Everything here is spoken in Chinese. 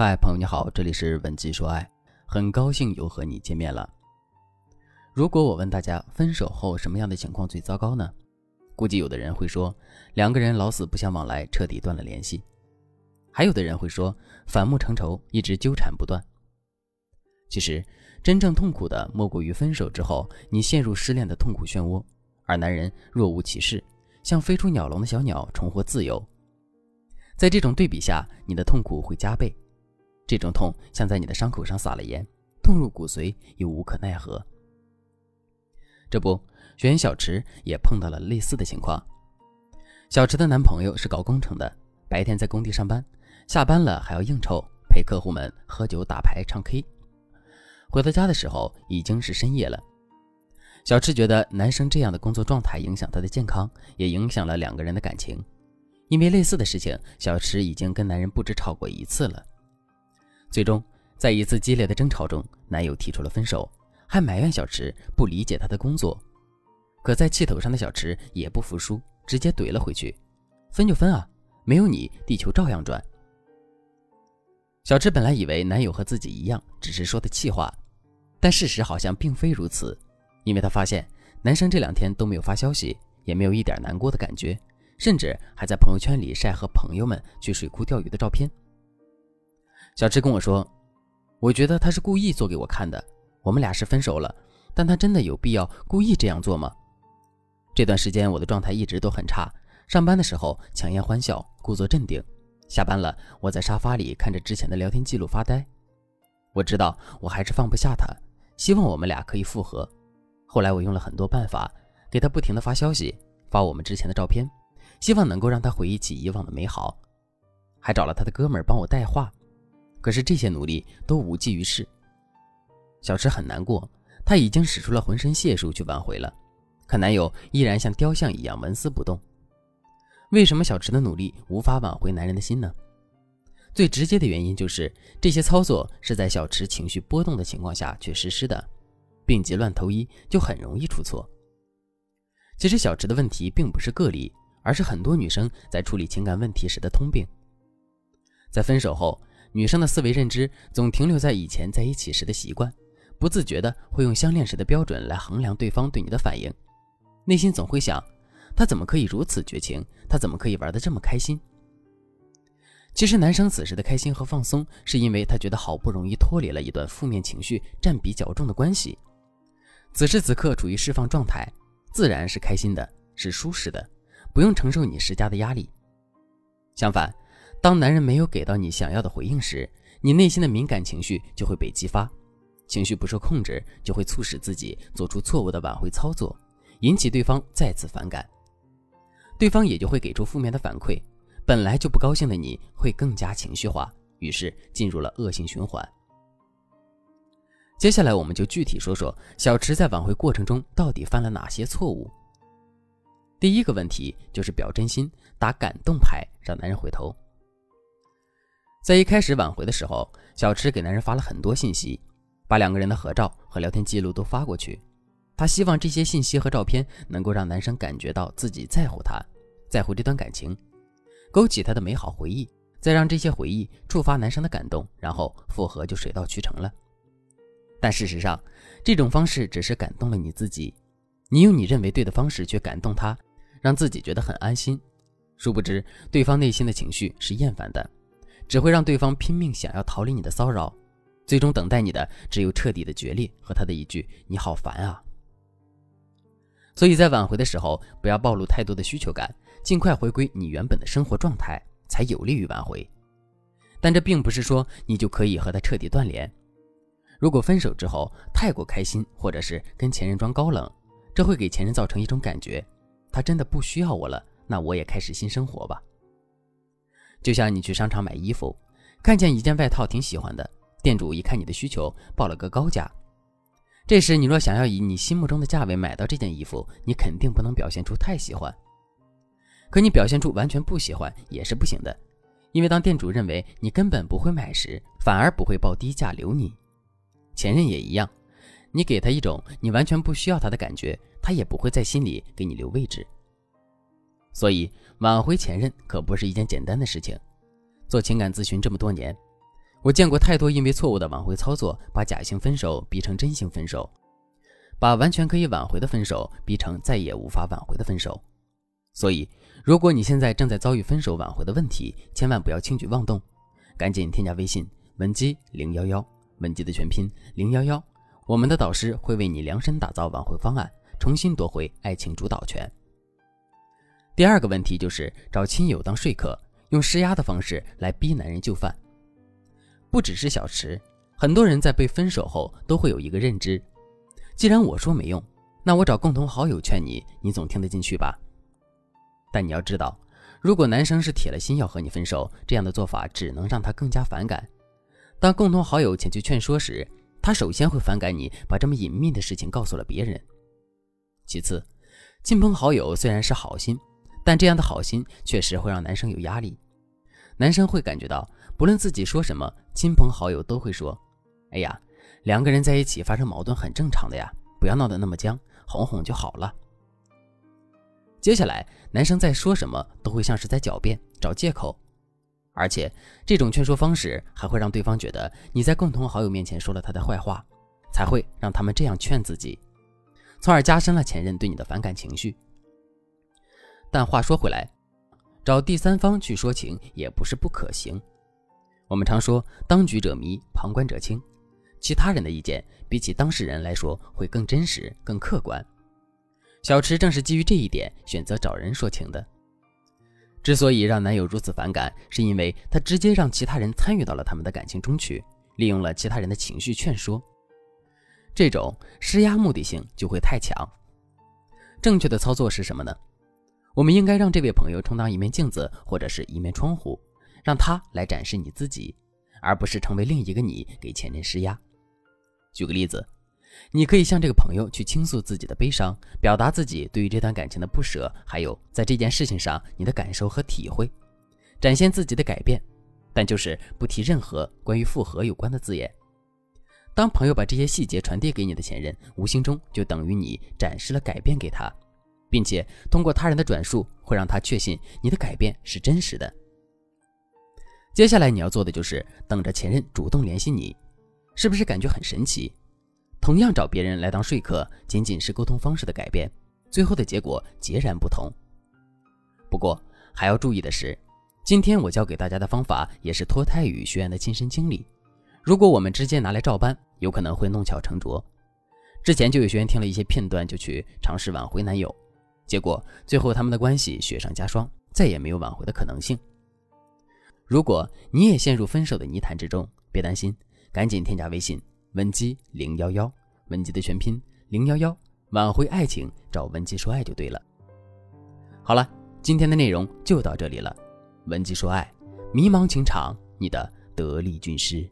嗨，朋友你好，这里是文姬说爱，很高兴又和你见面了。如果我问大家，分手后什么样的情况最糟糕呢？估计有的人会说，两个人老死不相往来，彻底断了联系；还有的人会说，反目成仇，一直纠缠不断。其实，真正痛苦的莫过于分手之后，你陷入失恋的痛苦漩涡，而男人若无其事，像飞出鸟笼的小鸟，重获自由。在这种对比下，你的痛苦会加倍。这种痛像在你的伤口上撒了盐，痛入骨髓又无可奈何。这不，学员小池也碰到了类似的情况。小池的男朋友是搞工程的，白天在工地上班，下班了还要应酬，陪客户们喝酒、打牌、唱 K。回到家的时候已经是深夜了。小池觉得男生这样的工作状态影响他的健康，也影响了两个人的感情。因为类似的事情，小池已经跟男人不止吵过一次了。最终，在一次激烈的争吵中，男友提出了分手，还埋怨小池不理解他的工作。可在气头上的小池也不服输，直接怼了回去：“分就分啊，没有你，地球照样转。”小池本来以为男友和自己一样，只是说的气话，但事实好像并非如此，因为她发现男生这两天都没有发消息，也没有一点难过的感觉，甚至还在朋友圈里晒和朋友们去水库钓鱼的照片。小池跟我说：“我觉得他是故意做给我看的。我们俩是分手了，但他真的有必要故意这样做吗？”这段时间我的状态一直都很差，上班的时候强颜欢笑，故作镇定；下班了，我在沙发里看着之前的聊天记录发呆。我知道我还是放不下他，希望我们俩可以复合。后来我用了很多办法，给他不停的发消息，发我们之前的照片，希望能够让他回忆起以往的美好，还找了他的哥们帮我带话。可是这些努力都无济于事，小池很难过，她已经使出了浑身解数去挽回了，可男友依然像雕像一样纹丝不动。为什么小池的努力无法挽回男人的心呢？最直接的原因就是这些操作是在小池情绪波动的情况下去实施的，病急乱投医就很容易出错。其实小池的问题并不是个例，而是很多女生在处理情感问题时的通病，在分手后。女生的思维认知总停留在以前在一起时的习惯，不自觉的会用相恋时的标准来衡量对方对你的反应，内心总会想，他怎么可以如此绝情？他怎么可以玩得这么开心？其实男生此时的开心和放松，是因为他觉得好不容易脱离了一段负面情绪占比较重的关系，此时此刻处于释放状态，自然是开心的，是舒适的，不用承受你施加的压力。相反。当男人没有给到你想要的回应时，你内心的敏感情绪就会被激发，情绪不受控制，就会促使自己做出错误的挽回操作，引起对方再次反感，对方也就会给出负面的反馈，本来就不高兴的你会更加情绪化，于是进入了恶性循环。接下来我们就具体说说小池在挽回过程中到底犯了哪些错误。第一个问题就是表真心，打感动牌，让男人回头。在一开始挽回的时候，小池给男人发了很多信息，把两个人的合照和聊天记录都发过去。他希望这些信息和照片能够让男生感觉到自己在乎他，在乎这段感情，勾起他的美好回忆，再让这些回忆触发男生的感动，然后复合就水到渠成了。但事实上，这种方式只是感动了你自己，你用你认为对的方式去感动他，让自己觉得很安心。殊不知，对方内心的情绪是厌烦的。只会让对方拼命想要逃离你的骚扰，最终等待你的只有彻底的决裂和他的一句“你好烦啊”。所以在挽回的时候，不要暴露太多的需求感，尽快回归你原本的生活状态，才有利于挽回。但这并不是说你就可以和他彻底断联。如果分手之后太过开心，或者是跟前任装高冷，这会给前任造成一种感觉：他真的不需要我了，那我也开始新生活吧。就像你去商场买衣服，看见一件外套挺喜欢的，店主一看你的需求，报了个高价。这时你若想要以你心目中的价位买到这件衣服，你肯定不能表现出太喜欢。可你表现出完全不喜欢也是不行的，因为当店主认为你根本不会买时，反而不会报低价留你。前任也一样，你给他一种你完全不需要他的感觉，他也不会在心里给你留位置。所以，挽回前任可不是一件简单的事情。做情感咨询这么多年，我见过太多因为错误的挽回操作，把假性分手逼成真性分手，把完全可以挽回的分手逼成再也无法挽回的分手。所以，如果你现在正在遭遇分手挽回的问题，千万不要轻举妄动，赶紧添加微信文姬零幺幺，文姬的全拼零幺幺，我们的导师会为你量身打造挽回方案，重新夺回爱情主导权。第二个问题就是找亲友当说客，用施压的方式来逼男人就范。不只是小池，很多人在被分手后都会有一个认知：既然我说没用，那我找共同好友劝你，你总听得进去吧？但你要知道，如果男生是铁了心要和你分手，这样的做法只能让他更加反感。当共同好友前去劝说时，他首先会反感你把这么隐秘的事情告诉了别人。其次，亲朋好友虽然是好心，但这样的好心确实会让男生有压力。男生会感觉到，不论自己说什么，亲朋好友都会说：“哎呀，两个人在一起发生矛盾很正常的呀，不要闹得那么僵，哄哄就好了。”接下来，男生在说什么都会像是在狡辩、找借口，而且这种劝说方式还会让对方觉得你在共同好友面前说了他的坏话，才会让他们这样劝自己，从而加深了前任对你的反感情绪。但话说回来，找第三方去说情也不是不可行。我们常说“当局者迷，旁观者清”，其他人的意见比起当事人来说会更真实、更客观。小池正是基于这一点选择找人说情的。之所以让男友如此反感，是因为他直接让其他人参与到了他们的感情中去，利用了其他人的情绪劝说。这种施压目的性就会太强。正确的操作是什么呢？我们应该让这位朋友充当一面镜子或者是一面窗户，让他来展示你自己，而不是成为另一个你给前任施压。举个例子，你可以向这个朋友去倾诉自己的悲伤，表达自己对于这段感情的不舍，还有在这件事情上你的感受和体会，展现自己的改变，但就是不提任何关于复合有关的字眼。当朋友把这些细节传递给你的前任，无形中就等于你展示了改变给他。并且通过他人的转述，会让他确信你的改变是真实的。接下来你要做的就是等着前任主动联系你，是不是感觉很神奇？同样找别人来当说客，仅仅是沟通方式的改变，最后的结果截然不同。不过还要注意的是，今天我教给大家的方法也是脱胎于学员的亲身经历。如果我们直接拿来照搬，有可能会弄巧成拙。之前就有学员听了一些片段，就去尝试挽回男友。结果最后他们的关系雪上加霜，再也没有挽回的可能性。如果你也陷入分手的泥潭之中，别担心，赶紧添加微信文姬零幺幺，文姬的全拼零幺幺，挽回爱情找文姬说爱就对了。好了，今天的内容就到这里了。文姬说爱，迷茫情场你的得力军师。